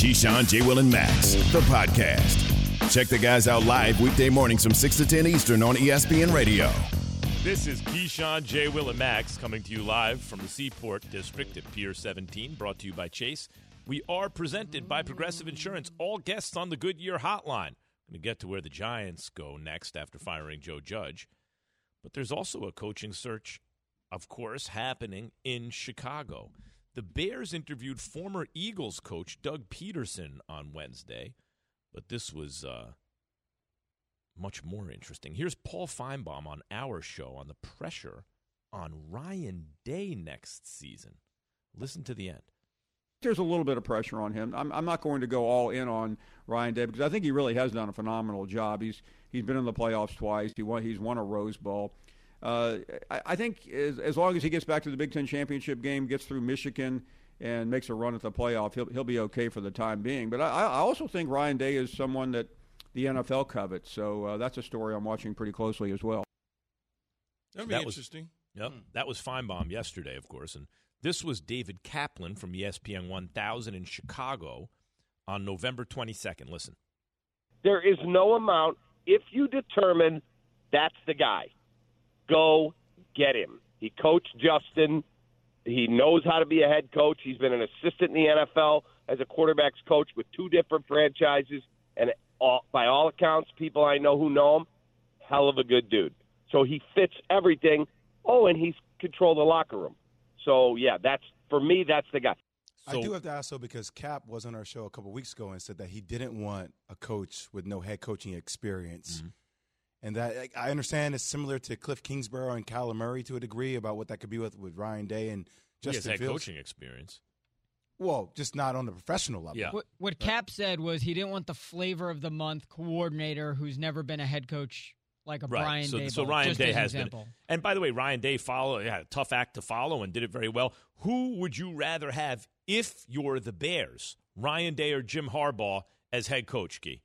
Keyshawn, J. Will, and Max, the podcast. Check the guys out live weekday mornings from 6 to 10 Eastern on ESPN Radio. This is Keyshawn, J. Will, and Max coming to you live from the Seaport District at Pier 17, brought to you by Chase. We are presented by Progressive Insurance. All guests on the Goodyear Hotline. Going to get to where the Giants go next after firing Joe Judge. But there's also a coaching search, of course, happening in Chicago. The Bears interviewed former Eagles coach Doug Pederson on Wednesday, but this was uh, much more interesting. Here's Paul Finebaum on our show on the pressure on Ryan Day next season. Listen to the end. There's a little bit of pressure on him. I'm, I'm not going to go all in on Ryan Day because I think he really has done a phenomenal job. He's he's been in the playoffs twice. He won he's won a Rose Bowl. Uh, I, I, think as, as long as he gets back to the Big Ten championship game, gets through Michigan, and makes a run at the playoff, he'll he'll be okay for the time being. But I, I also think Ryan Day is someone that the NFL covets. So uh, that's a story I'm watching pretty closely as well. That'd be That interesting. Was, yep, that was Finebaum yesterday, of course, and this was David Kaplan from ESPN 1000 in Chicago on November 22nd. Listen, there is no amount if you determine that's the guy. Go get him. He coached Justin. He knows how to be a head coach. He's been an assistant in the NFL as a quarterbacks coach with two different franchises, and all, by all accounts, people I know who know him, hell of a good dude. So he fits everything. Oh, and he's controlled the locker room. So yeah, that's for me. That's the guy. I do have to ask though because Cap was on our show a couple weeks ago and said that he didn't want a coach with no head coaching experience. Mm-hmm. And that I understand is similar to Kliff Kingsbury and Kyler Murray to a degree about what that could be with, with Ryan Day and Justin he has Justin Fields. coaching experience. Well, just not on the professional level. Yeah. What, what Cap said was he didn't want the flavor of the month coordinator who's never been a head coach like a Right. Brian so, Daboll, so Ryan Day as an has been. And by the way, Ryan Day follow had a tough act to follow and did it very well. Who would you rather have if you're the Bears, Ryan Day or Jim Harbaugh as head coach? Key.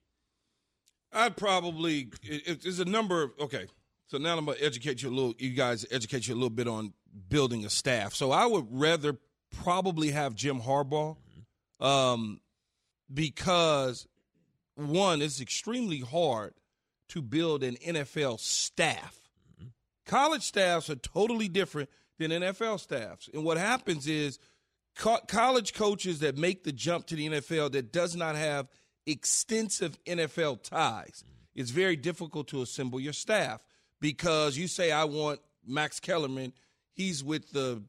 I'd probably. It, it- there's a number. Of, okay, so now I'm gonna educate you a little. You guys educate you a little bit on building a staff. So I would rather probably have Jim Harbaugh, um, because one, it's extremely hard to build an NFL staff. College staffs are totally different than NFL staffs, and what happens is co- college coaches that make the jump to the NFL that does not have extensive NFL ties, it's very difficult to assemble your staff because you say, I want Max Kellerman, he's with the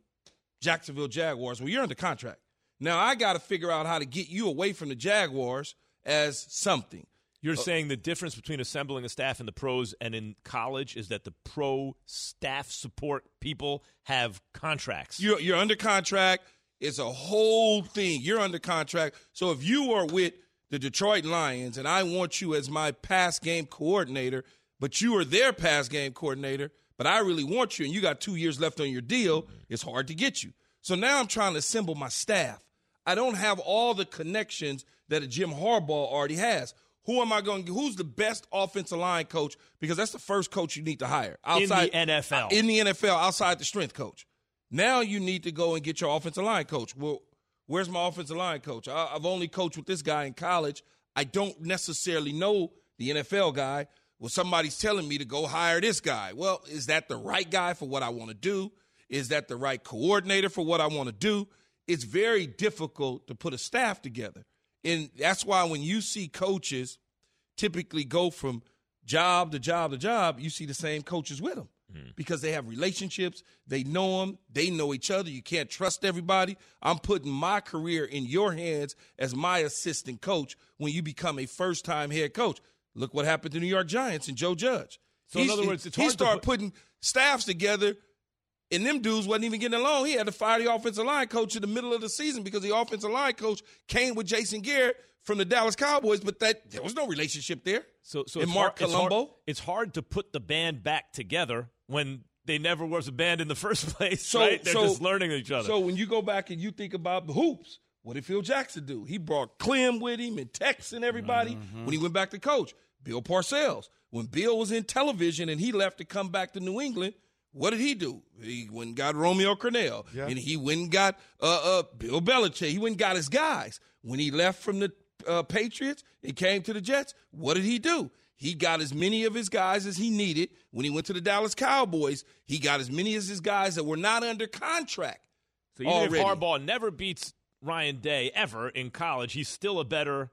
Jacksonville Jaguars. Well, you're under contract. Now I got to figure out how to get you away from the Jaguars as something. You're uh, saying the difference between assembling a staff in the pros and in college is that the pro staff support people have contracts. You're, you're under contract. It's a whole thing. You're under contract. So if you are with the Detroit Lions and I want you as my pass game coordinator, but you are their pass game coordinator, but I really want you and you got two years left on your deal, it's hard to get you. So now I'm trying to assemble my staff. I don't have all the connections that a Jim Harbaugh already has. Who am I going to Who's the best offensive line coach? Because that's the first coach you need to hire outside in the NFL. In the NFL, outside the strength coach. Now you need to go and get your offensive line coach. Well, where's my offensive line coach? I, I've only coached with this guy in college. I don't necessarily know the NFL guy. Well, somebody's telling me to go hire this guy. Well, is that the right guy for what I want to do? Is that the right coordinator for what I want to do? It's very difficult to put a staff together. And that's why when you see coaches typically go from job to job to job, you see the same coaches with them Mm. because they have relationships. They know them. They know each other. You can't trust everybody. I'm putting my career in your hands as my assistant coach when you become a first time head coach. Look what happened to New York Giants and Joe Judge. So in other words, it's he started put- putting staffs together and them dudes wasn't even getting along. He had to fire the offensive line coach in the middle of the season because the offensive line coach came with Jason Garrett from the Dallas Cowboys, but that there was no relationship there. So, so and Mark hard, it's hard- Colombo. It's hard, to put the band back together when they never was a band in the first place. So, right? They're so- just learning each other. So when you go back and you think about the hoops, what did Phil Jackson do? He brought Clem with him and Tex and everybody Mm-hmm. when he went back to coach. Bill Parcells. When Bill was in television and he left to come back to New England, What did he do? He went and got Romeo Crennel, Yeah. and he went and got uh, uh, Bill Belichick. He went and got his guys. When he left from the uh, Patriots, and came to the Jets. What did he do? He got as many of his guys as he needed. When he went to the Dallas Cowboys, he got as many as his guys that were not under contract. So even Already. if Harbaugh never beats Ryan Day ever in college, he's still a better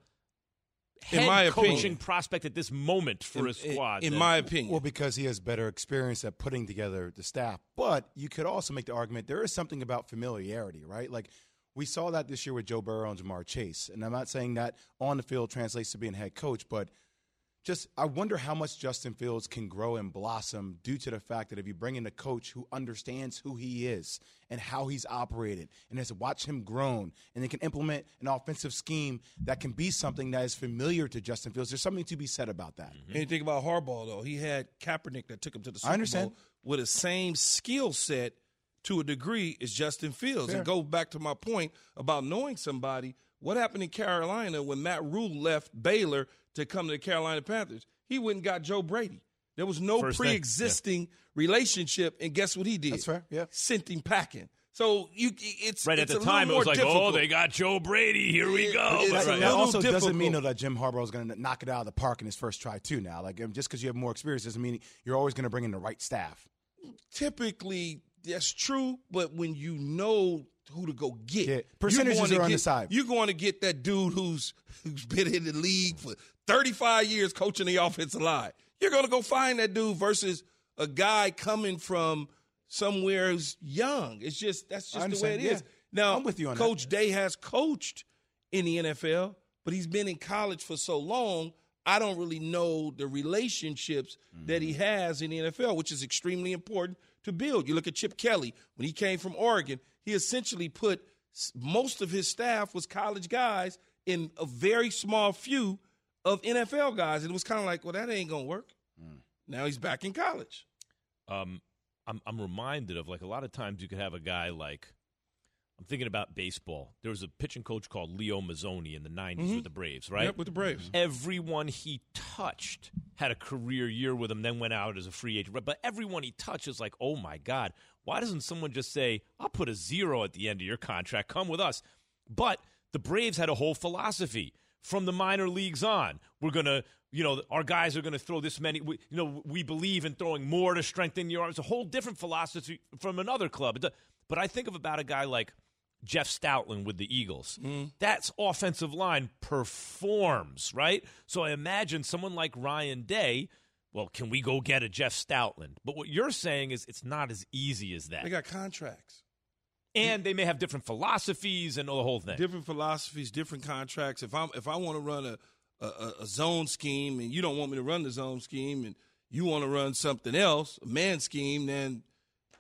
In head my coaching opinion. prospect at this moment for in, a squad. in than- my opinion. Well, because he has better experience at putting together the staff. But you could also make the argument there is something about familiarity, right? Like we saw that this year with Joe Burrow and Ja'Marr Chase. And I'm not saying that on the field translates to being head coach, but just I wonder how much Justin Fields can grow and blossom due to the fact that if you bring in a coach who understands who he is and how he's operated and has watched him grown and they can implement an offensive scheme that can be something that is familiar to Justin Fields, there's something to be said about that. And you think about Harbaugh though, he had Kaepernick that took him to the Super understand. Bowl with the same skill set to a degree as Justin Fields. Fair. And go back to my point about knowing somebody. What happened in Carolina when Matt Rhule left Baylor to come to the Carolina Panthers? He went and got Joe Brady. There was no First pre-existing relationship, and guess what he did? That's fair, yeah. sent him packing. So you, it's right at it's the a time, it little was more like, oh, they got Joe Brady. Here we go. It's But a right. that little also doesn't mean though that Jim Harbaugh is going to knock it out of the park in his first try too. Now, like um, just because you have more experience doesn't mean you're always going to bring in the right staff. typically that's true, but when you know who to go get, Yeah, you're percentages going to are on get- the side. You're going to get that dude who's who's been in the league for 35 years coaching the offensive line. You're going to go find that dude versus a guy coming from somewhere who's young. It's just that's just the way it is. yeah. Now, I'm with you on that. Coach Day has coached in the NFL, but he's been in college for so long. I don't really know the relationships that he mm-hmm. has in the NFL, which is extremely important to build. You look at Chip Kelly when he came from Oregon; he essentially put most of his staff was college guys in a very small few of NFL guys, and it was kind of like, well, that ain't gonna work. Hmm. Now he's back in college. um, I'm I'm reminded of like a lot of times you could have a guy like I'm thinking about baseball. There was a pitching coach called Leo Mazzone in the '90s mm-hmm. with the Braves, right? Yep, with the Braves. Mm-hmm. Everyone he touched had a career year with him, then went out as a free agent. But everyone he touched is like, oh my God, why doesn't someone just say, I'll put a zero at the end of your contract, come with us? But the Braves had a whole philosophy from the minor leagues on. We're going to, you know, our guys are going to throw this many, we, you know, we believe in throwing more to strengthen your arm. It's a whole different philosophy from another club. But I think of about a guy like Jeff Stoutland with the Eagles. Mm-hmm. That's offensive line performs, right? So I imagine someone like Ryan Day. Well, can we go get a Jeff Stoutland? But what you're saying is it's not as easy as that. They got contracts. and they may have different philosophies and all the whole thing. different philosophies, different contracts. If I'm if I want to run a, a a zone scheme and you don't want me to run the zone scheme and you want to run something else, a man scheme, then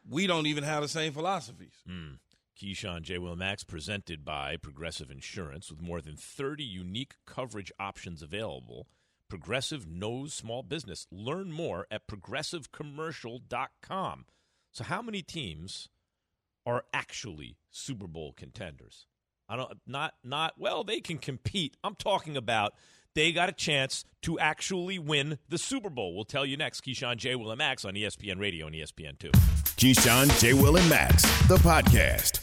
we don't even have the same philosophies. Hmm. Keyshawn J. Will Max presented by Progressive Insurance with more than 30 unique coverage options available. Progressive knows small business. Learn more at progressivecommercial.com. So how many teams are actually Super Bowl contenders? I don't not not well, they can compete. I'm talking about they got a chance to actually win the Super Bowl. We'll tell you next. Keyshawn J. Will and Max on ESPN Radio and ESPN 2. Keyshawn, J. Will, and Max, the podcast.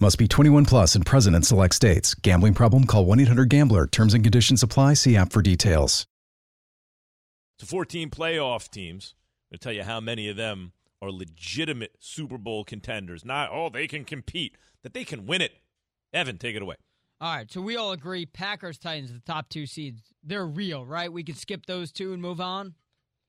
Must be 21 plus and present in select states. Gambling problem? Call 1 800 Gambler. Terms and conditions apply. See app for details. to 14 playoff teams. I'm going to tell you how many of them are legitimate Super Bowl contenders. Not, oh, they can compete, that they can win it. Evan, take it away. All right, so we all agree Packers Titans the top two seeds. They're real, right? We can skip those two and move on.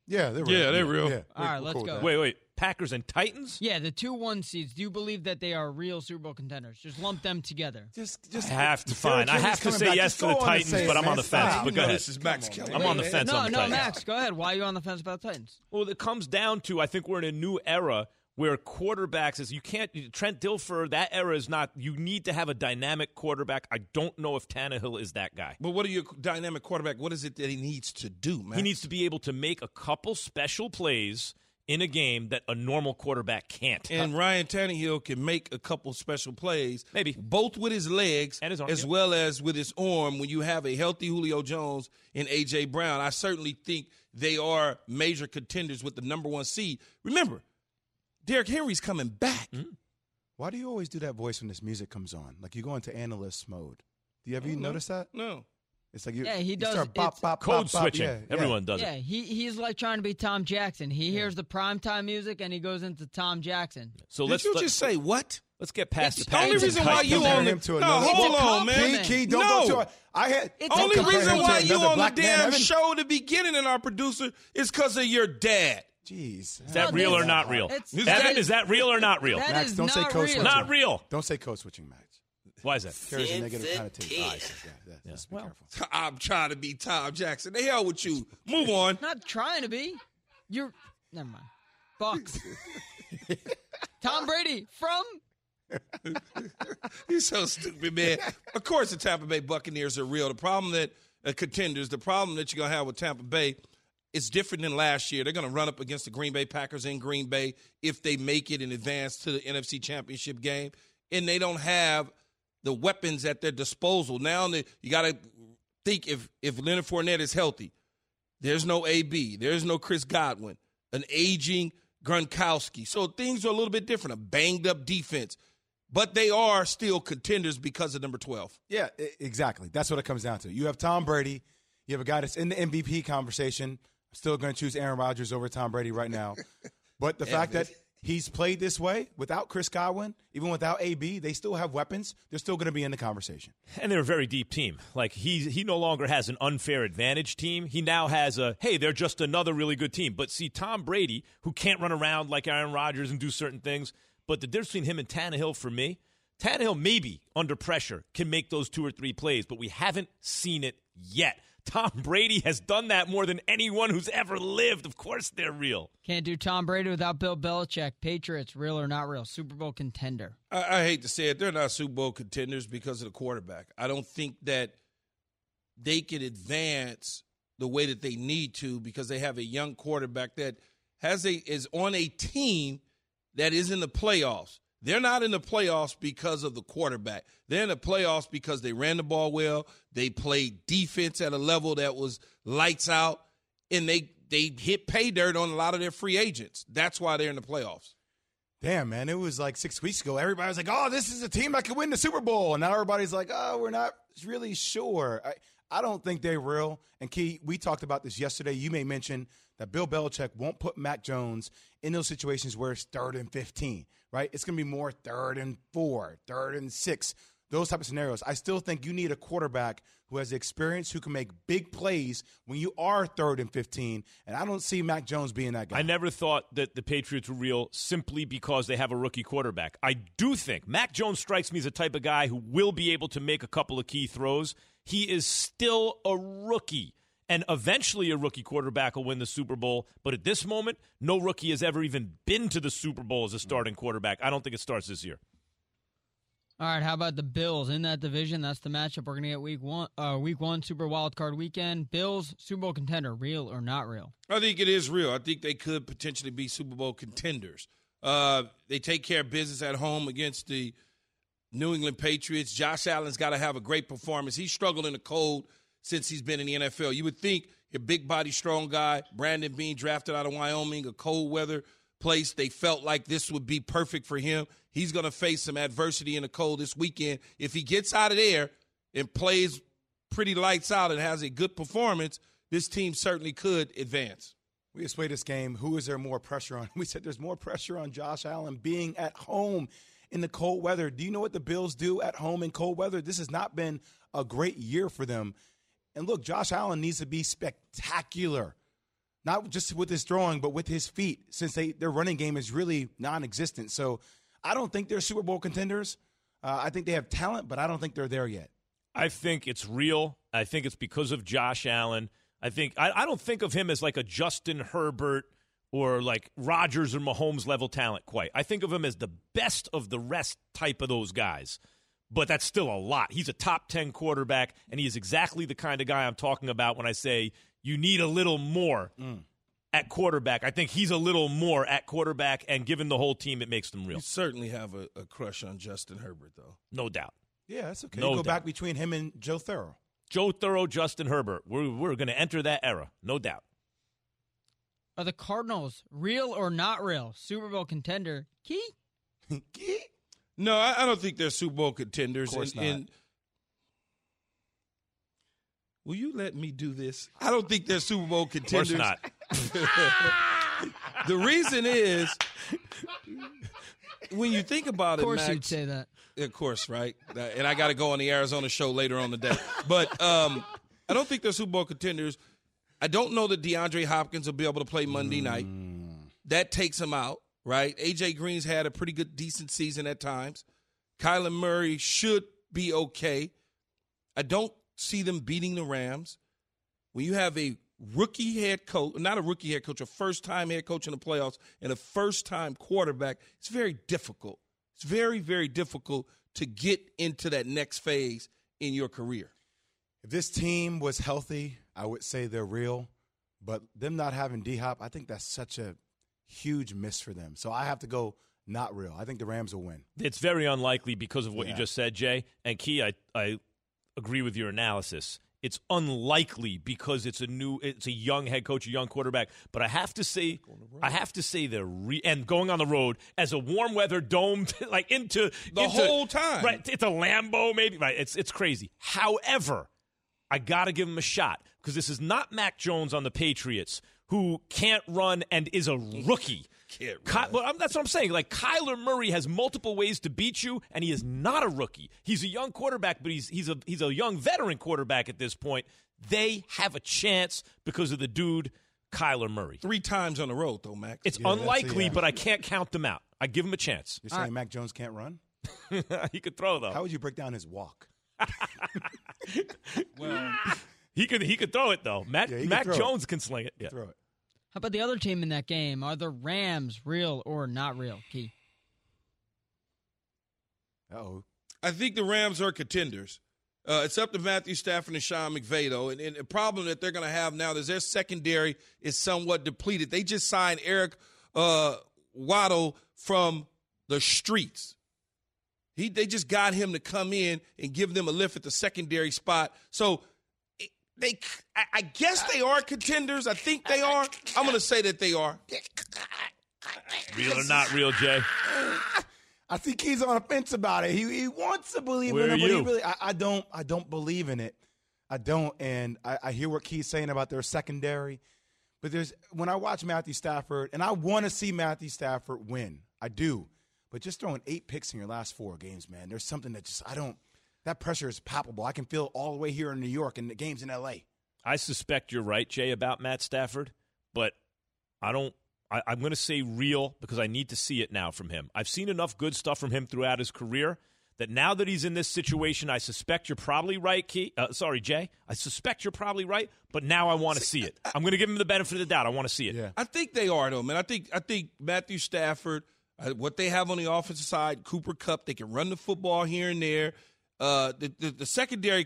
Yeah, they're real. Yeah, they're real. Yeah, All we're- we're let's go. Wait, wait. Packers and Titans? Yeah, the two one seeds. Do you believe that they are real Super Bowl contenders? Just lump them together. Just, just I have to Derrick find. I have to say back. yes Just to the go on and Titans, but I'm on the fence. But go ahead. this is Max Kelly. I'm on the fence no, on the no, Titans. Max, go ahead. Why are you on the fence about Titans? Well, it comes down to I think we're in a new era where quarterbacks is you can't Trent Dilfer that era is not you need to have a dynamic quarterback. I don't know if Tannehill is that guy. But what are your dynamic quarterback? What is it that he needs to do, man? He needs to be able to make a couple special plays in a game that a normal quarterback can't. And uh, Ryan Tannehill can make a couple special plays, Maybe. both with his legs And his arm, as yep. well as with his arm. When you have a healthy Julio Jones and AJ Brown, I certainly think they are major contenders with the number one seed. Remember, Derrick Henry's coming back. Mm-hmm. Why do you always do that voice when this music comes on? Like you go into analyst mode. Do you ever you know. notice that? No, It's like you, Yeah, he you does. Start bop, It's bop, Code bop, bop. switching. Yeah, yeah. Everyone does yeah, it. Yeah, he he's like trying to be Tom Jackson. He hears the primetime music and he goes into Tom Jackson. So did let's you let, just say what? let's get past It's the The only reason why you Compare on the him to no, another- hold It's a on, man. Key, Key, don't no. go to it. I had It's Only a reason why you on the black man. damn show to beginning and our producer is because of your dad. Jeez. Is that No, real or not real? it's- Is Evan, that- is that real or not real? Max, don't say code switching. Not real. Don't say code switching, Max. Why is that? Carries a negative connotation. Ah, yes, yeah, yeah, yeah. Just be well. careful. I'm trying to be Tom Jackson. The hell with you. Move on. Not trying to be. You're never mind. Bucks. Tom Brady from You're so stupid, man. Of course, the Tampa Bay Buccaneers are real. The problem that uh, contenders, the problem that you're gonna have with Tampa Bay is different than last year. They're gonna run up against the Green Bay Packers in Green Bay if they make it in advance to the NFC Championship game, and they don't have the weapons at their disposal. Now you got to think if if Leonard Fournette is healthy, there's no AB, there's no Chris Godwin, an aging Gronkowski. So things are a little bit different. A banged up defense, but they are still contenders because of number twelve. Yeah, exactly. That's what it comes down to. You have Tom Brady. You have a guy that's in the MVP conversation. I'm still going to choose Aaron Rodgers over Tom Brady right now. But the fact that he's played this way without Chris Godwin, even without AB, they still have weapons. They're still going to be in the conversation. And they're a very deep team. Like he he no longer has an unfair advantage team. He now has a hey, they're just another really good team. But see, Tom Brady, who can't run around like Aaron Rodgers and do certain things, but the difference between him and Tannehill for me, Tannehill maybe under pressure can make those two or three plays, but we haven't seen it yet. Tom Brady has done that more than anyone who's ever lived. Of course, they're real. can't do Tom Brady without Bill Belichick. Patriots, real or not real? Super Bowl contender. I, I hate to say it, they're not Super Bowl contenders because of the quarterback. I don't think that they can advance the way that they need to because they have a young quarterback that has a is on a team that is in the playoffs. They're not in the playoffs because of the quarterback. They're in the playoffs because they ran the ball well. They played defense at a level that was lights out, and they they hit pay dirt on a lot of their free agents. That's why they're in the playoffs. Damn, man, it was like six weeks ago. Everybody was like, "Oh, this is a team that could win the Super Bowl," and now everybody's like, "Oh, we're not really sure." I, I don't think they're real. And Key, we talked about this yesterday. You may mention that Bill Belichick won't put Mac Jones in those situations where it's third and fifteen, right? It's going to be more third and four, third and six, those type of scenarios. I still think you need a quarterback who has experience, who can make big plays when you are third and fifteen. And I don't see Mac Jones being that guy. I never thought that the Patriots were real simply because they have a rookie quarterback. I do think Mac Jones strikes me as a type of guy who will be able to make a couple of key throws. He is still a rookie. And eventually, a rookie quarterback will win the Super Bowl. But at this moment, no rookie has ever even been to the Super Bowl as a starting quarterback. I don't think it starts this year. All right, how about the Bills in that division? That's the matchup we're gonna get week one. Uh, week one Super Wild Card Weekend. Bills Super Bowl contender, real or not real? I think it is real. I think they could potentially be Super Bowl contenders. Uh, they take care of business at home against the New England Patriots. Josh Allen's got to have a great performance. He's struggled in the cold since he's been in the NFL. You would think a big body, strong guy, Brandon Beane drafted out of Wyoming, a cold weather place. They felt like this would be perfect for him. He's going to face some adversity in the cold this weekend. If he gets out of there and plays pretty lights out and has a good performance, this team certainly could advance. We just played this game. Who is there more pressure on? We said there's more pressure on Josh Allen being at home in the cold weather. Do you know what the Bills do at home in cold weather? This has not been a great year for them. And look, Josh Allen needs to be spectacular, not just with his throwing, but with his feet, since they, their running game is really non existent. So I don't think they're Super Bowl contenders. Uh, I think they have talent, but I don't think they're there yet. I think it's real. I think it's because of Josh Allen. I think I, I don't think of him as like a Justin Herbert or like Rodgers or Mahomes level talent quite. I think of him as the best of the rest type of those guys. But that's still a lot. He's a top 10 quarterback, and he is exactly the kind of guy I'm talking about when I say you need a little more Mm. at quarterback. I think he's a little more at quarterback, and given the whole team, it makes them real. You certainly have a, a crush on Justin Herbert, though. No doubt. Yeah, that's okay. No go doubt. back between him and Joe Burrow. Joe Burrow, Justin Herbert. We're, we're going to enter that era, no doubt. Are the Cardinals real or not real? Super Bowl contender. Key? Key? No, I, I don't think they're Super Bowl contenders. Of course and, not. and- will you let me do this? I don't think they're Super Bowl contenders. Of course contenders. not. the reason is when you think about it, Of course Max, you'd say that. Of course, right? And I got to go on the Arizona show later on the day. But um, I don't think they're Super Bowl contenders. I don't know that DeAndre Hopkins will be able to play Monday night. That takes him out, right? AJ Green's had a pretty good, decent season at times. Kyler Murray should be okay. I don't see them beating the Rams. When you have a rookie head coach, not a rookie head coach, a first time head coach in the playoffs, and a first time quarterback, it's very difficult. It's very, very difficult to get into that next phase in your career. If this team was healthy, I would say they're real. But them not having D Hop, I think that's such a huge miss for them. So I have to go not real. I think the Rams will win. It's very unlikely because of what you just said, Jay. And Key, I, I agree with your analysis. It's unlikely because it's a new, it's a young head coach, a young quarterback. But I have to say, I have to say they're re- and going on the road as a warm weather domed like into The into- whole time. right? It's a Lambeau, maybe. Right? It's it's crazy. However, I got to give him a shot because this is not Mac Jones on the Patriots who can't run and is a rookie. Can't Ky- well, I'm- that's what I'm saying. Like Kyler Murray has multiple ways to beat you, and he is not a rookie. He's a young quarterback, but he's he's a he's a young veteran quarterback at this point. They have a chance because of the dude Kyler Murray. Three times on the road, though, Max. It's Yeah, that's a- unlikely, yeah. but I can't count them out. I give him a chance. You're saying Mac Jones can't run? he could throw though. How would you break down his walk? well, he could he could throw it though. Matt Yeah, Mac throw it. Jones can sling it. Yeah. Throw it. How about the other team in that game? Are the Rams real or not real? Key. Uh oh. I think the Rams are contenders. Uh, it's up to Matthew Stafford and Sean McVay, though. And, and the problem that they're going to have now is their secondary is somewhat depleted. They just signed Eric uh, Waddle from the streets. He, they just got him to come in and give them a lift at the secondary spot. So it- they, I, I guess they are contenders. I think they are. I'm going to say that they are. Real or not real, Jay? I think he's on a fence about it. He he wants to believe Where in it, but he you? really I, I don't I don't believe in it. I don't, and I, I hear what Key's saying about their secondary. But there's when I watch Matthew Stafford, and I want to see Matthew Stafford win. I do. But just throwing eight picks in your last four games, man, there's something that just I don't that pressure is palpable. I can feel it all the way here in New York and the games in LA. I suspect you're right, Jay, about Matt Stafford, but I don't. I, I'm going to say real because I need to see it now from him. I've seen enough good stuff from him throughout his career that now that he's in this situation, I suspect you're probably right, Key. Uh, sorry, Jay. I suspect you're probably right, but now I want to see it. I'm going to give him the benefit of the doubt. I want to see it. Yeah. I think they are though, man. I think I think Matthew Stafford, uh, what they have on the offensive side, Cooper Kupp, they can run the football here and there. Uh, the, the the secondary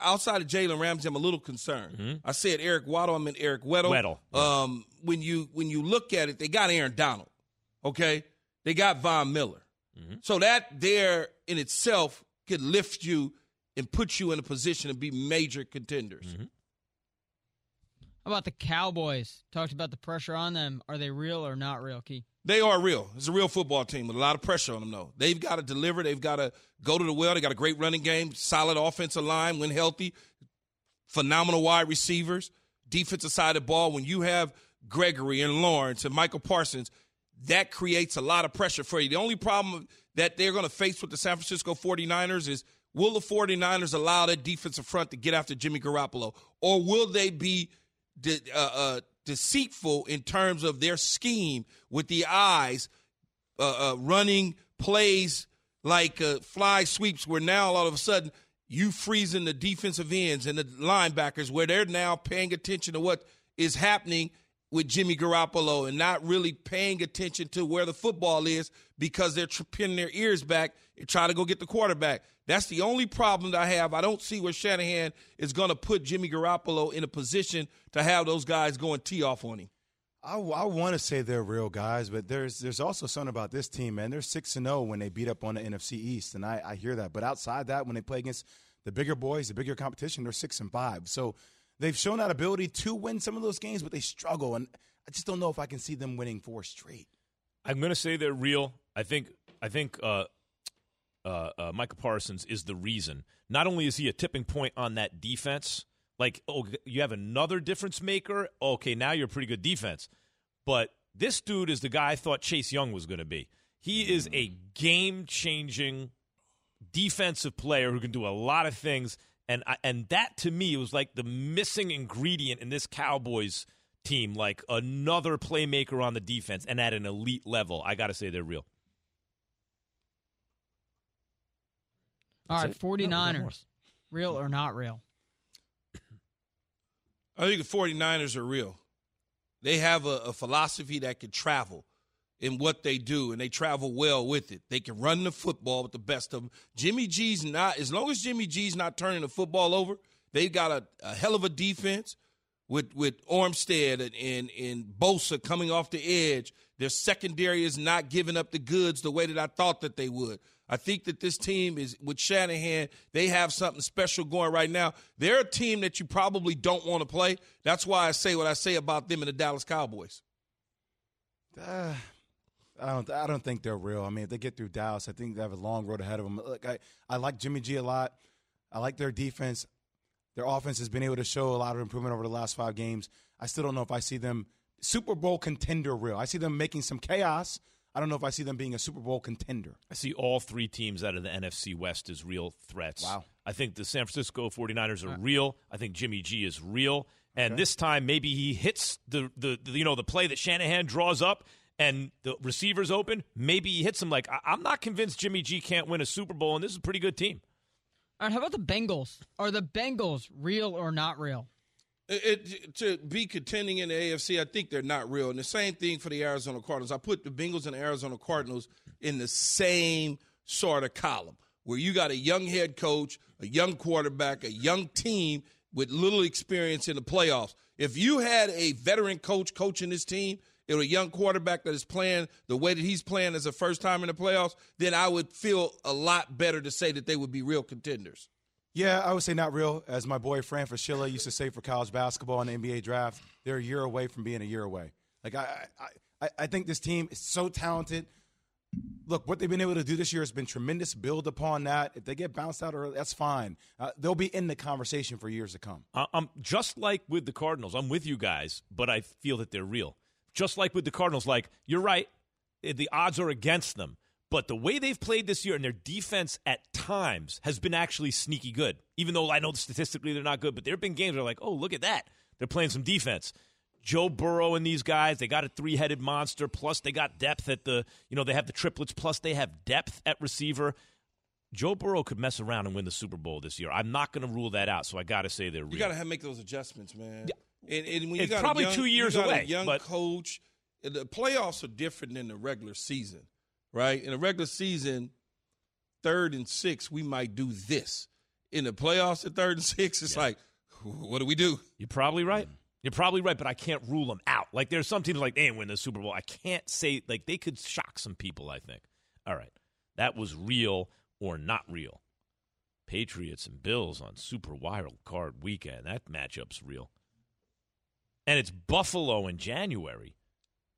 outside of Jalen Ramsey, I'm a little concerned. I said Eric Waddle, I meant Eric Weddle. Weddle, Um, when you when you look at it, they got Aaron Donald. Okay, they got Von Miller. So that there in itself could lift you and put you in a position to be major contenders. How about the Cowboys? Talked about the pressure on them. Are they real or not real, Key? They are real. It's a real football team with a lot of pressure on them, though. They've got to deliver. They've got to go to the well. They got a great running game, solid offensive line when healthy, phenomenal wide receivers, defensive side of the ball. When you have Gregory and Lawrence and Michael Parsons, that creates a lot of pressure for you. The only problem that they're going to face with the San Francisco 49ers is will the 49ers allow that defensive front to get after Jimmy Garoppolo? Or will they be de- uh, uh, deceitful in terms of their scheme with the eyes uh, uh running plays like uh, fly sweeps where now all of a sudden you freezing the defensive ends and the linebackers where they're now paying attention to what is happening with Jimmy Garoppolo and not really paying attention to where the football is because they're pinning their ears back and trying to go get the quarterback. That's the only problem that I have. I don't see where Shanahan is going to put Jimmy Garoppolo in a position to have those guys going tee off on him. I, I want to say they're real guys, but there's there's also something about this team, man. They're six and zero oh when they beat up on the NFC East, and I, I hear that. But outside that, when they play against the bigger boys, the bigger competition, they're six and five. So they've shown that ability to win some of those games, but they struggle, and I just don't know if I can see them winning four straight. I'm going to say they're real. I think I think uh, uh, uh, Micah Parsons is the reason. Not only is he a tipping point on that defense like, oh, you have another difference maker. Okay, now you're a pretty good defense. But this dude is the guy I thought Chase Young was going to be. He is a game changing defensive player who can do a lot of things. And, and that to me was like the missing ingredient in this Cowboys team, like another playmaker on the defense and at an elite level. I got to say they're real. All right, 49ers. Real or not real? I think the 49ers are real. They have a, a philosophy that can travel in what they do, and they travel well with it. They can run the football with the best of them. Jimmy G's not, as long as Jimmy G's not turning the football over, they've got a, a hell of a defense with with Armstead and, and, and Bosa coming off the edge. Their secondary is not giving up the goods the way that I thought that they would. I think that this team is with Shanahan, they have something special going right now. They're a team that you probably don't want to play. That's why I say what I say about them and the Dallas Cowboys. Uh, I don't. I don't think they're real. I mean, if they get through Dallas, I think they have a long road ahead of them. Look, I, I like Jimmy G a lot. I like their defense. Their offense has been able to show a lot of improvement over the last five games. I still don't know if I see them Super Bowl contender real. I see them making some chaos. I don't know if I see them being a Super Bowl contender. I see all three teams out of the NFC West as real threats. Wow. I think the San Francisco 49ers are uh. real. I think Jimmy G is real. And okay. this time maybe he hits the, the, the, you know the play that Shanahan draws up and the receivers open. Maybe he hits them like I, am not convinced Jimmy G can't win a Super Bowl and this is a pretty good team. All right, how about the Bengals? Are the Bengals real or not real? It, to be contending in the AFC, I think they're not real. And the same thing for the Arizona Cardinals. I put the Bengals and the Arizona Cardinals in the same sort of column where you got a young head coach, a young quarterback, a young team with little experience in the playoffs. If you had a veteran coach coaching this team, and a young quarterback that is playing the way that he's playing as a first time in the playoffs, then I would feel a lot better to say that they would be real contenders. Yeah, I would say not real. As my boy Fran Fraschilla used to say for college basketball and the NBA draft, they're a year away from being a year away. Like I, I, I think this team is so talented. Look, what they've been able to do this year has been tremendous. Build upon that. If they get bounced out early, that's fine. Uh, they'll be in the conversation for years to come. I'm just like with the Cardinals. I'm with you guys, but I feel that they're real. Just like with the Cardinals, like you're right. The odds are against them. But the way they've played this year and their defense at times has been actually sneaky good. Even though I know statistically they're not good, but there have been games where like, oh, look at that. They're playing some defense. Joe Burrow and these guys, they got a three headed monster, plus they got depth at the, you know, they have the triplets, plus they have depth at receiver. Joe Burrow could mess around and win the Super Bowl this year. I'm not going to rule that out, so I got to say they're real. You got to make those adjustments, man. Yeah. And, and when you it's got probably young, two years you got away. A young but, coach. The playoffs are different than the regular season right? In a regular season, third and six, we might do this. In the playoffs at third and six, it's yeah. like, what do we do? You're probably right. Mm. You're probably right, but I can't rule them out. Like there's some teams like they ain't win the Super Bowl. I can't say like they could shock some people. I think. All right, that was real or not real. Patriots and Bills on Super Wild Card Weekend. That matchup's real. And it's Buffalo in January.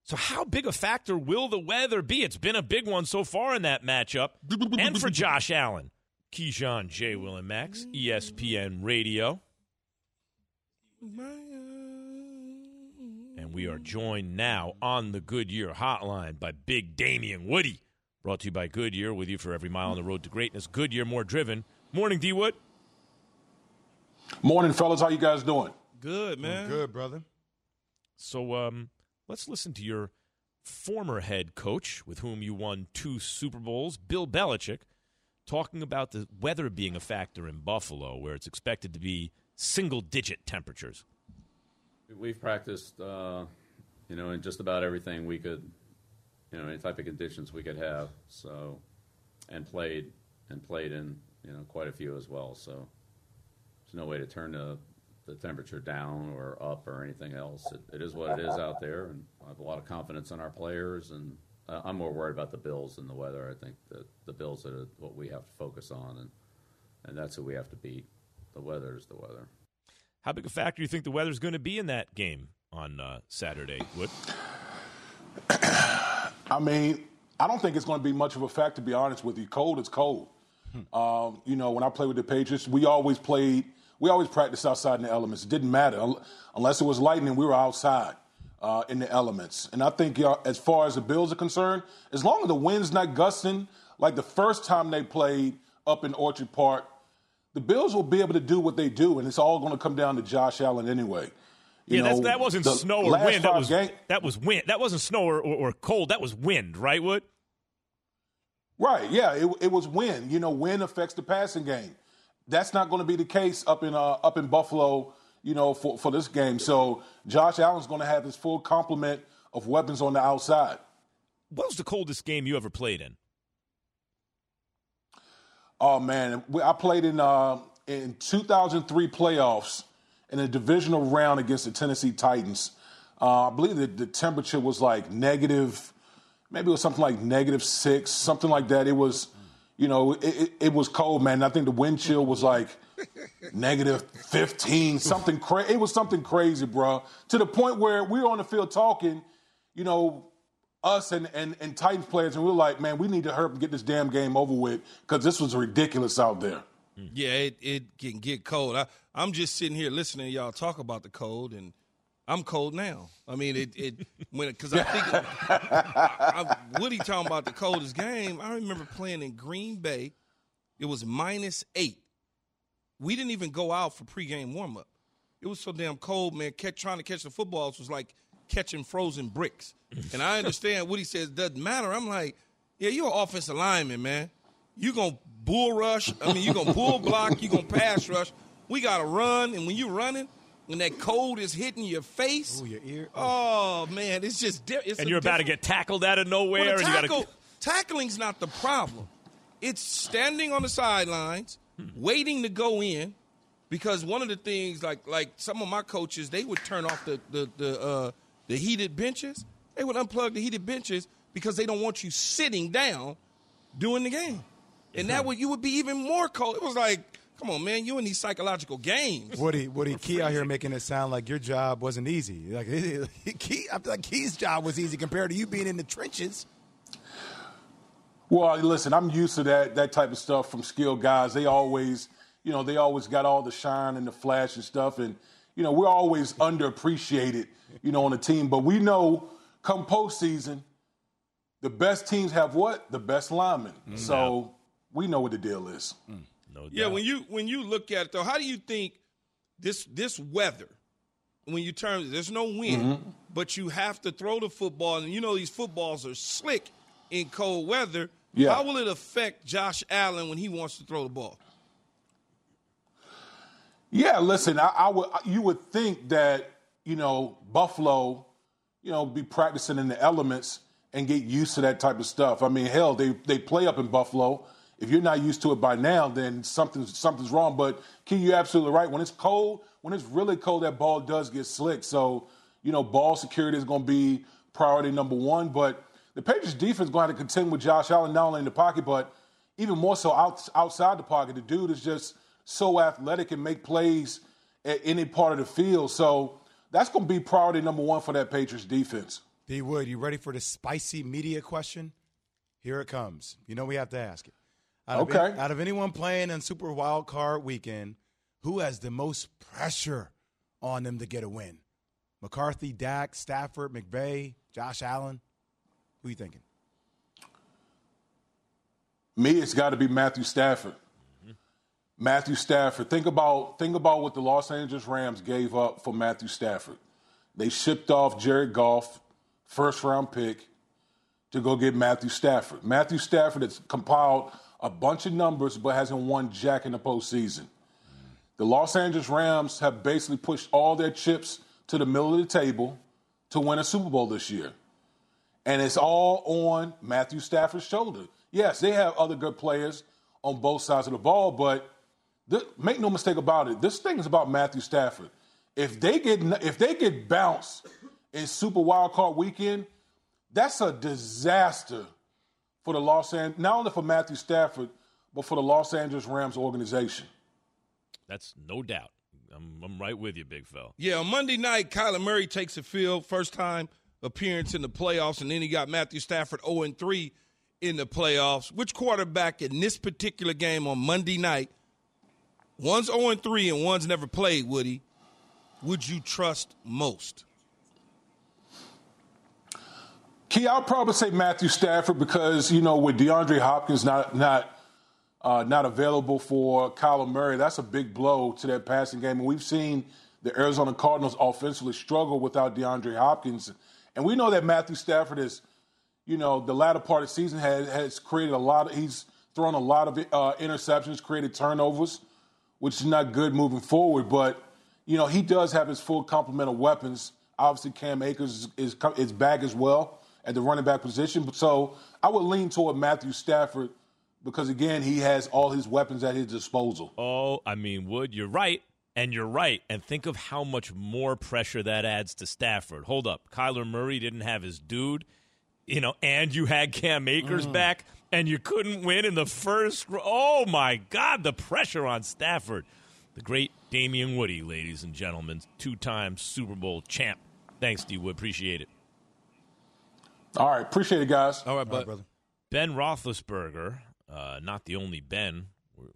So, how big a factor will the weather be? It's been a big one so far in that matchup. and for Josh Allen, Keyshawn, J. Will, and Max, ESPN Radio. And we are joined now on the Goodyear Hotline by Big Damien Woody. Brought to you by Goodyear, with you for every mile on the road to greatness. Goodyear, more driven. Morning, D Wood. Morning, fellas. How you guys doing? Good, man. Good, brother. So, um, let's listen to your former head coach, with whom you won two Super Bowls, Bill Belichick, talking about the weather being a factor in Buffalo, where it's expected to be single-digit temperatures. We've practiced, uh, you know, in just about everything we could, you know, any type of conditions we could have. So, and played and played in, you know, quite a few as well. So, there's no way to turn the the temperature down or up or anything else. It, it is what it is out there, and I have a lot of confidence in our players. And uh, I'm more worried about the Bills than the weather. I think that the Bills are what we have to focus on, and and that's who we have to beat. The weather is the weather. How big a factor do you think the weather's going to be in that game on uh, Saturday, Wood? I mean, I don't think it's going to be much of a fact, to be honest with you. Cold is cold. Um, you know, when I played with the Patriots, we always played, we always practiced outside in the elements. It didn't matter. Unless it was lightning, we were outside uh, in the elements. And I think, uh, as far as the Bills are concerned, as long as the wind's not gusting, like the first time they played up in Orchard Park, the Bills will be able to do what they do, and it's all going to come down to Josh Allen anyway. You yeah, know, that wasn't snow or wind. That was game- that was wind. That wasn't snow or, or, or cold. That was wind, right, Wood? Right. Yeah. It, it was wind. You know, wind affects the passing game. That's not going to be the case up in uh, up in Buffalo. You know, for for this game. So Josh Allen's going to have his full complement of weapons on the outside. What was the coldest game you ever played in? Oh man, I played in uh, in 2003 playoffs in a divisional round against the Tennessee Titans. Uh, I believe that the temperature was like negative, maybe it was something like negative six, something like that. It was, you know, it, it, it was cold, man. I think the wind chill was like negative 15, something crazy. It was something crazy, bro. To the point where we were on the field talking, you know, us and, and, and Titans players, and we were like, man, we need to hurry up and get this damn game over with because this was ridiculous out there. Hmm. Yeah, it, it can get cold. I, I'm just sitting here listening y'all talk about the cold, and I'm cold now. I mean, it, it when because I think I, Woody talking about the coldest game. I remember playing in Green Bay. It was minus eight. We didn't even go out for pregame warm up. It was so damn cold, man. Catch, trying to catch the footballs was like catching frozen bricks. And I understand Woody says doesn't matter. I'm like, yeah, you're an offensive lineman, man. You gonna bull rush. I mean, you gonna bull block. You gonna pass rush. We gotta run, and when you're running, when that cold is hitting your face, Oh, your ear. Oh man, it's just di- it's and you're about to get tackled out of nowhere, well, and you got tackle, to. tackling's not the problem. It's standing on the sidelines, waiting to go in, because one of the things, like like some of my coaches, they would turn off the the the, uh, the heated benches. They would unplug the heated benches because they don't want you sitting down doing the game, and that would you would be even more cold. It was like, come on, man, you in these psychological games. Woody, Woody, Key out here making it sound like your job wasn't easy. Like Key, I feel like Key's job was easy compared to you being in the trenches. Well, listen, I'm used to that that type of stuff from skilled guys. They always, you know, they always got all the shine and the flash and stuff, and you know, we're always underappreciated, you know, on the team. But we know, come postseason, the best teams have what? The best linemen. Mm-hmm. So we know what the deal is. Mm. No Yeah, when you when you look at it though, how do you think this this weather when you turn there's no wind, Mm-hmm. but you have to throw the football and you know these footballs are slick in cold weather. Yeah. How will it affect Josh Allen when he wants to throw the ball? Yeah, listen, I, I would you would think that you know Buffalo, you know, be practicing in the elements and get used to that type of stuff. I mean, hell, they they play up in Buffalo. If you're not used to it by now, then something's something's wrong. But Key, you're absolutely right. When it's cold, when it's really cold, that ball does get slick. So you know, ball security is going to be priority number one. But the Patriots defense is going to have to contend with Josh Allen not only in the pocket, but even more so out, outside the pocket. The dude is just so athletic and make plays at any part of the field. So that's going to be priority number one for that Patriots defense. D Wood, you ready for the spicy media question? Here it comes. You know we have to ask it. Out Of, Okay. out of anyone playing in Super Wild Card Weekend, who has the most pressure on them to get a win? McCarthy, Dak, Stafford, McVay, Josh Allen. Who are you thinking? Me, it's got to be Matthew Stafford. Matthew Stafford. Think about think about what the Los Angeles Rams gave up for Matthew Stafford. They shipped off Jared Goff, first round pick, to go get Matthew Stafford. Matthew Stafford has compiled a bunch of numbers but hasn't won jack in the postseason. The Los Angeles Rams have basically pushed all their chips to the middle of the table to win a Super Bowl this year. And it's all on Matthew Stafford's shoulder. Yes, they have other good players on both sides of the ball, but th- make no mistake about it. This thing is about Matthew Stafford. If they get if they get bounced in Super Wild Card Weekend, that's a disaster for the Los Angeles, not only for Matthew Stafford, but for the Los Angeles Rams organization. That's no doubt. I'm, I'm right with you, big fella. Yeah, on Monday night, Kyler Murray takes the field, first time appearance in the playoffs, and then he got Matthew Stafford 0 3 in the playoffs. Which quarterback in this particular game on Monday night, one's 0 3 and one's never played, Woody, would you trust most? Key, I'll probably say Matthew Stafford because you know with DeAndre Hopkins not not uh, not available for Kyler Murray, that's a big blow to that passing game. And we've seen the Arizona Cardinals offensively struggle without DeAndre Hopkins, and we know that Matthew Stafford is, you know, the latter part of the season has has created a lot. Of, he's thrown a lot of uh, interceptions, created turnovers, which is not good moving forward. But you know, he does have his full complement of weapons. Obviously, Cam Akers is, is, is back as well at the running back position. So I would lean toward Matthew Stafford because, again, he has all his weapons at his disposal. Oh, I mean, Wood, you're right. And you're right. And think of how much more pressure that adds to Stafford. Hold up. Kyler Murray didn't have his dude, you know, and you had Cam Akers mm. back, and you couldn't win in the first. Oh, my God, the pressure on Stafford. The great Damien Woody, ladies and gentlemen, two time Super Bowl champ. Thanks, D Wood. Appreciate it. All right. Appreciate it, guys. All right, brother. Ben Roethlisberger, uh, not the only Ben. We're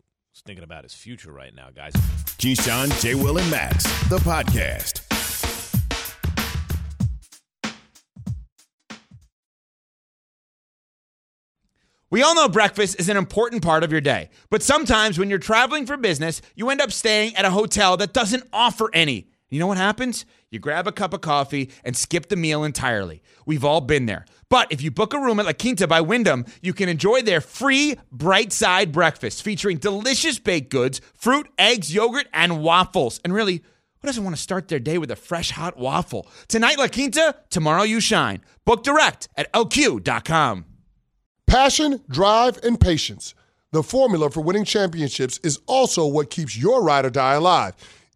thinking about his future right now, guys. Keyshawn, J. Will, and Max, the podcast. We all know breakfast is an important part of your day, but sometimes when you're traveling for business, you end up staying at a hotel that doesn't offer any. You know what happens? You grab a cup of coffee and skip the meal entirely. We've all been there. But if you book a room at La Quinta by Wyndham, you can enjoy their free bright side breakfast featuring delicious baked goods, fruit, eggs, yogurt, and waffles. And really, who doesn't want to start their day with a fresh hot waffle? Tonight, La Quinta, tomorrow, you shine. Book direct at lq.com. Passion, drive, and patience. The formula for winning championships is also what keeps your ride or die alive.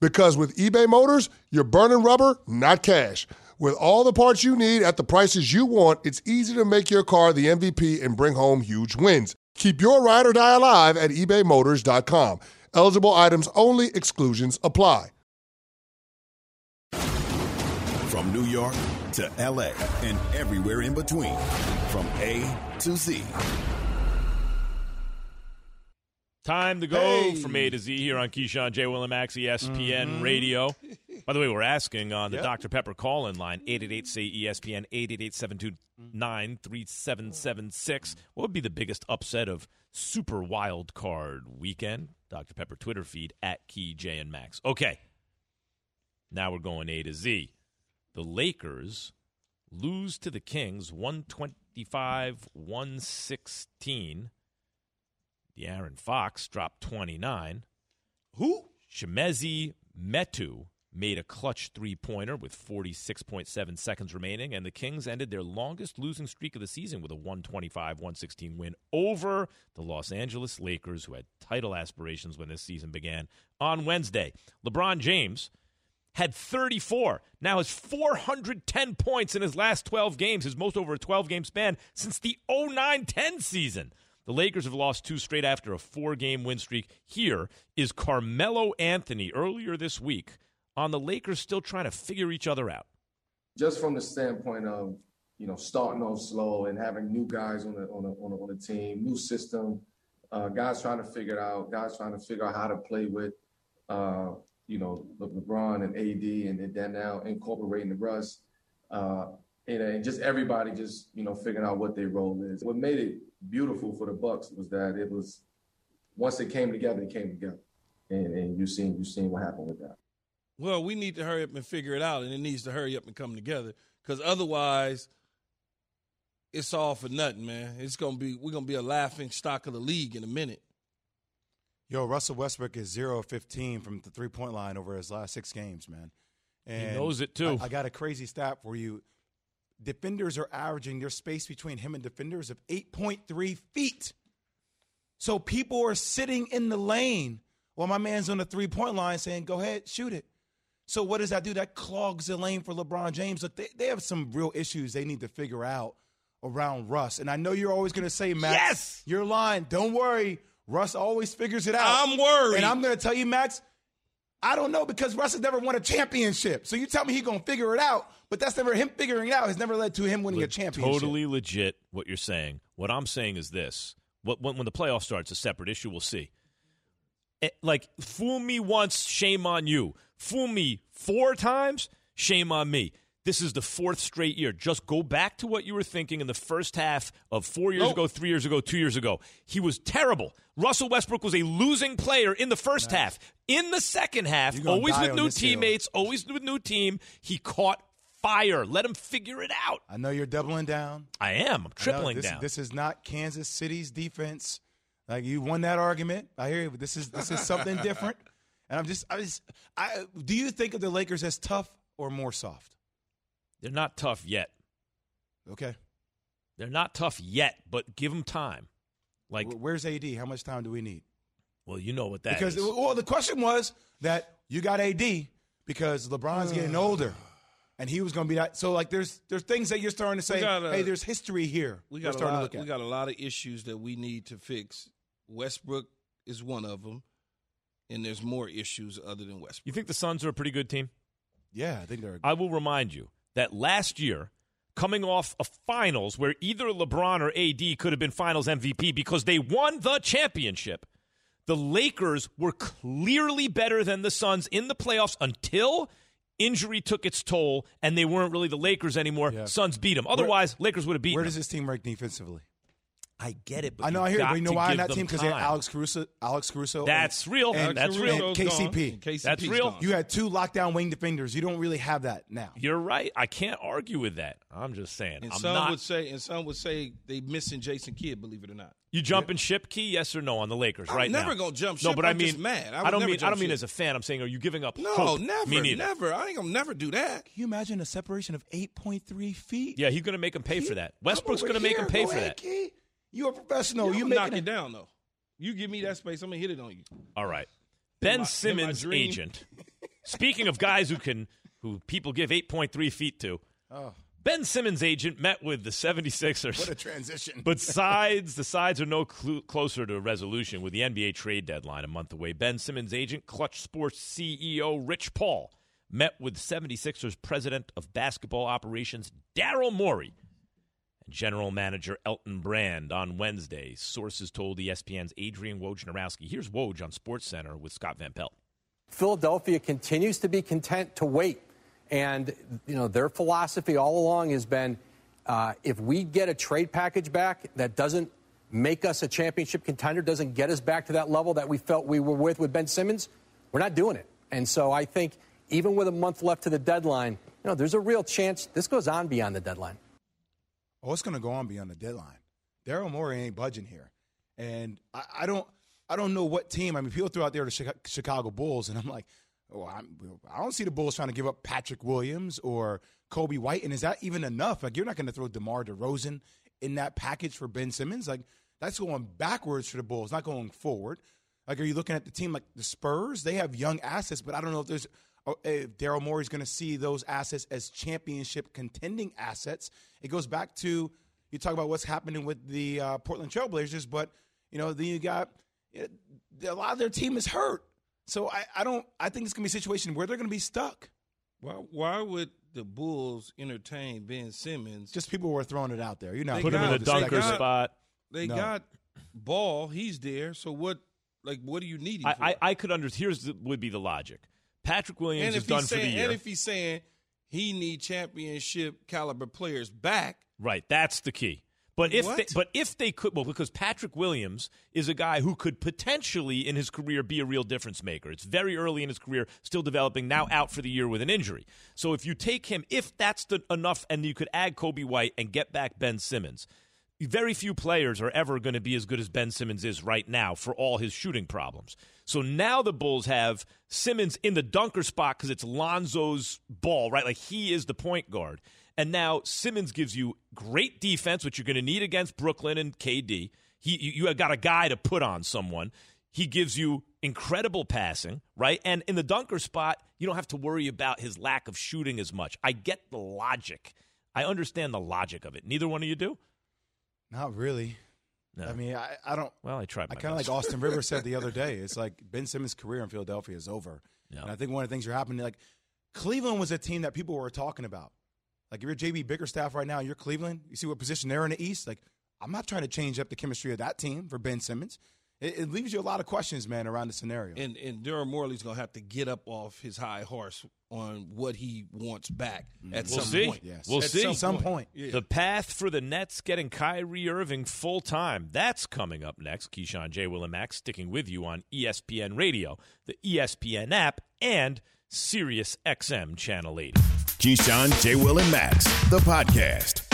Because with eBay Motors, you're burning rubber, not cash. With all the parts you need at the prices you want, it's easy to make your car the MVP and bring home huge wins. Keep your ride or die alive at ebaymotors.com. Eligible items only, exclusions apply. From New York to LA and everywhere in between, from A to Z. Time to go Hey. from A to Z here on Keyshawn J. Will and Max ESPN Mhm. Radio. By the way, we're asking on the Yep. Dr. Pepper call in line 888 say ESPN 888 729 3776. What would be the biggest upset of Super Wild Card weekend? Dr. Pepper Twitter feed at Key J and Max. Okay. Now we're going A to Z. The Lakers lose to the Kings 125 116. De'Aaron Fox dropped 29. Who? Chimezie Metu made a clutch three pointer with 46.7 seconds remaining, and the Kings ended their longest losing streak of the season with a 125 116 win over the Los Angeles Lakers, who had title aspirations when this season began on Wednesday. LeBron James had 34. Now has 410 points in his last 12 games, his most over a 12 game span since the 09 10 season. The Lakers have lost two straight after a four game win streak. Here is Carmelo Anthony earlier this week on the Lakers still trying to figure each other out. Just from the standpoint of, you know, starting off slow and having new guys on the on the, on the, on the team, new system, uh, guys trying to figure it out, guys trying to figure out how to play with, uh, you know, LeBron and AD, and then now incorporating the Russ, uh, and, and just everybody just you know figuring out what their role is. What made it beautiful for the Bucks was that it was once it came together, it came together, and, and you seen you seen what happened with that. Well, we need to hurry up and figure it out, and it needs to hurry up and come together because otherwise, it's all for nothing, man. It's gonna be we're gonna be a laughing stock of the league in a minute. Yo, Russell Westbrook is 0 15 from the three point line over his last six games, man. And he knows it too. I, I got a crazy stat for you. Defenders are averaging their space between him and defenders of 8.3 feet. So people are sitting in the lane while my man's on the three point line saying, go ahead, shoot it. So what does that do? That clogs the lane for LeBron James. Look, they, they have some real issues they need to figure out around Russ. And I know you're always going to say, Max, yes! you're lying. Don't worry. Russ always figures it out. I'm worried. And I'm going to tell you, Max, I don't know because Russ has never won a championship. So you tell me he's going to figure it out, but that's never him figuring it out has never led to him winning Le- a championship. Totally legit what you're saying. What I'm saying is this. What, when, when the playoff starts, a separate issue, we'll see. It, like, fool me once, shame on you. Fool me four times, shame on me. This is the fourth straight year. Just go back to what you were thinking in the first half of four years Nope. ago, three years ago, two years ago. He was terrible. Russell Westbrook was a losing player in the first half. In the second half, always with new teammates, always with new team, he caught fire. Let him figure it out. I know you're doubling down. I am. I'm tripling this, down. This is not Kansas City's defense. Like you won that argument. I hear you, but this is this is something different. And I'm just I just I do you think of the Lakers as tough or more soft? They're not tough yet. Okay. They're not tough yet, but give them time. Like, Where's AD? How much time do we need? well, you know what that because is. well, the question was that you got AD because LeBron's getting older, and he was going to be that. So like, there's there's things that you're starting to say. gotta- hey, there's history here. We got a starting lot. to look at. We got a lot of issues that we need to fix. Westbrook is one of them, and there's more issues other than Westbrook. you think the Suns are a pretty good team? yeah, I think they're. I will remind you that last year, coming off a finals where either LeBron or AD could have been finals MVP because they won the championship, the Lakers were clearly better than the Suns in the playoffs until injury took its toll and they weren't really the Lakers anymore. Yeah. Suns beat them. Otherwise, Lakers would have beaten Where them. does this team rank defensively? I get it, but I know, I hear, it, but you know why give that team because they had. Alex Caruso, Alex Caruso. That's real. And, That's and real. KCP. KCP's That's real. gone. You had two lockdown wing defenders. You don't really have that now. You're right. I can't argue with that. I'm just saying. And I'm some not. would say, and some would say they missing Jason Kidd. Believe it or not. You jumping ship key? Yes or no on the Lakers I'm right now? never gonna jump ship. No, but I'm I mean, just mad. I I, don't mean. I don't mean as a fan. I'm saying, are you giving up? No, hope? never, Me neither. never. I ain't gonna never do that. Can you imagine a separation of 8.3 feet? Yeah, he's going to make him pay for that. Westbrook's going to make him pay for that. Key. You a professional. you You knock making it down though. You give me that space, I'm gonna hit it on you. All right. Ben my- Simmons' agent. Speaking of guys who can, who people give 8.3 feet to, Oh, Ben Simmons' agent met with the 76ers. what a transition. But sides, the sides are no clu closer to a resolution with the NBA trade deadline a month away. Ben Simmons' agent, Clutch Sports CEO Rich Paul, met with 76ers president of basketball operations Daryl Morey and general manager Elton Brand on Wednesday. Sources told ESPN's Adrian Wojnarowski. Here's Woj on SportsCenter with Scott Van Pelt. Philadelphia continues to be content to wait. And, you know, their philosophy all along has been uh, if we get a trade package back that doesn't make us a championship contender, doesn't get us back to that level that we felt we were with with Ben Simmons, we're not doing it. And so I think even with a month left to the deadline, you know, there's a real chance this goes on beyond the deadline. Oh, it's going to go on beyond the deadline. Daryl Morey ain't budging here, and I, I don't, I don't know what team. I mean, people throw out there the Chicago Bulls, and I'm like, oh, I'm, I don't see the Bulls trying to give up Patrick Williams or Coby White, and is that even enough? Like, you're not going to throw DeMar DeRozan in that package for Ben Simmons. Like, that's going backwards for the Bulls, not going forward. Like, are you looking at the team like the Spurs? They have young assets, but I don't know if there's oh, Daryl Morey is going to see those assets as championship contending assets. It goes back to you talk about what's happening with the uh, Portland Trailblazers, but you know then you got a lot of their team is hurt. So I, I don't. I think it's going to be a situation where they're going to be stuck. Why? Why would the Bulls entertain Ben Simmons? Just people were throwing it out there. You know, put him in a dunker got, spot. They No. got Ball. He's there. So what? Like, what do you need him I, for? I, I could understand. Here's the, would be the logic. Patrick Williams and is done he's for the saying, year. and if he's saying he need championship caliber players back, Right, that's the key. But if What? they, but if they could, well, because Patrick Williams is a guy who could potentially in his career be a real difference maker. It's very early in his career, still developing. Now out for the year with an injury. So if you take him, if that's the, enough, and you could add Coby White and get back Ben Simmons, very few players are ever going to be as good as Ben Simmons is right now for all his shooting problems. So now the Bulls have Simmons in the dunker spot because it's Lonzo's ball, right? Like he is the point guard. And now Simmons gives you great defense, which you're going to need against Brooklyn and KD. He, you you got a guy to put on someone. He gives you incredible passing, right? And in the dunker spot, you don't have to worry about his lack of shooting as much. I get the logic. I understand the logic of it. Neither one of you do? Not really. No. I mean, I, I don't. Well, I tried. I kind of like. Austin Rivers said the other day. It's like Ben Simmons' career in Philadelphia is over. Yeah. And I think one of the things you're happening, like Cleveland was a team that people were talking about. Like if you're JB Bickerstaff right now, you're Cleveland. You see what position they're in the East. Like I'm not trying to change up the chemistry of that team for Ben Simmons. It, it leaves you a lot of questions, man, around the scenario. and and Daryl Morley's gonna have to get up off his high horse on what he wants back mm. at We'll some see. point. We'll At see. some, point. Yeah. The path for the Nets getting Kyrie Irving full time. That's coming up next. Keyshawn J. Will and Max sticking with you on ESPN Radio, the ESPN app, and Sirius XM Channel 80. Keyshawn, J. Will, and Max, the podcast.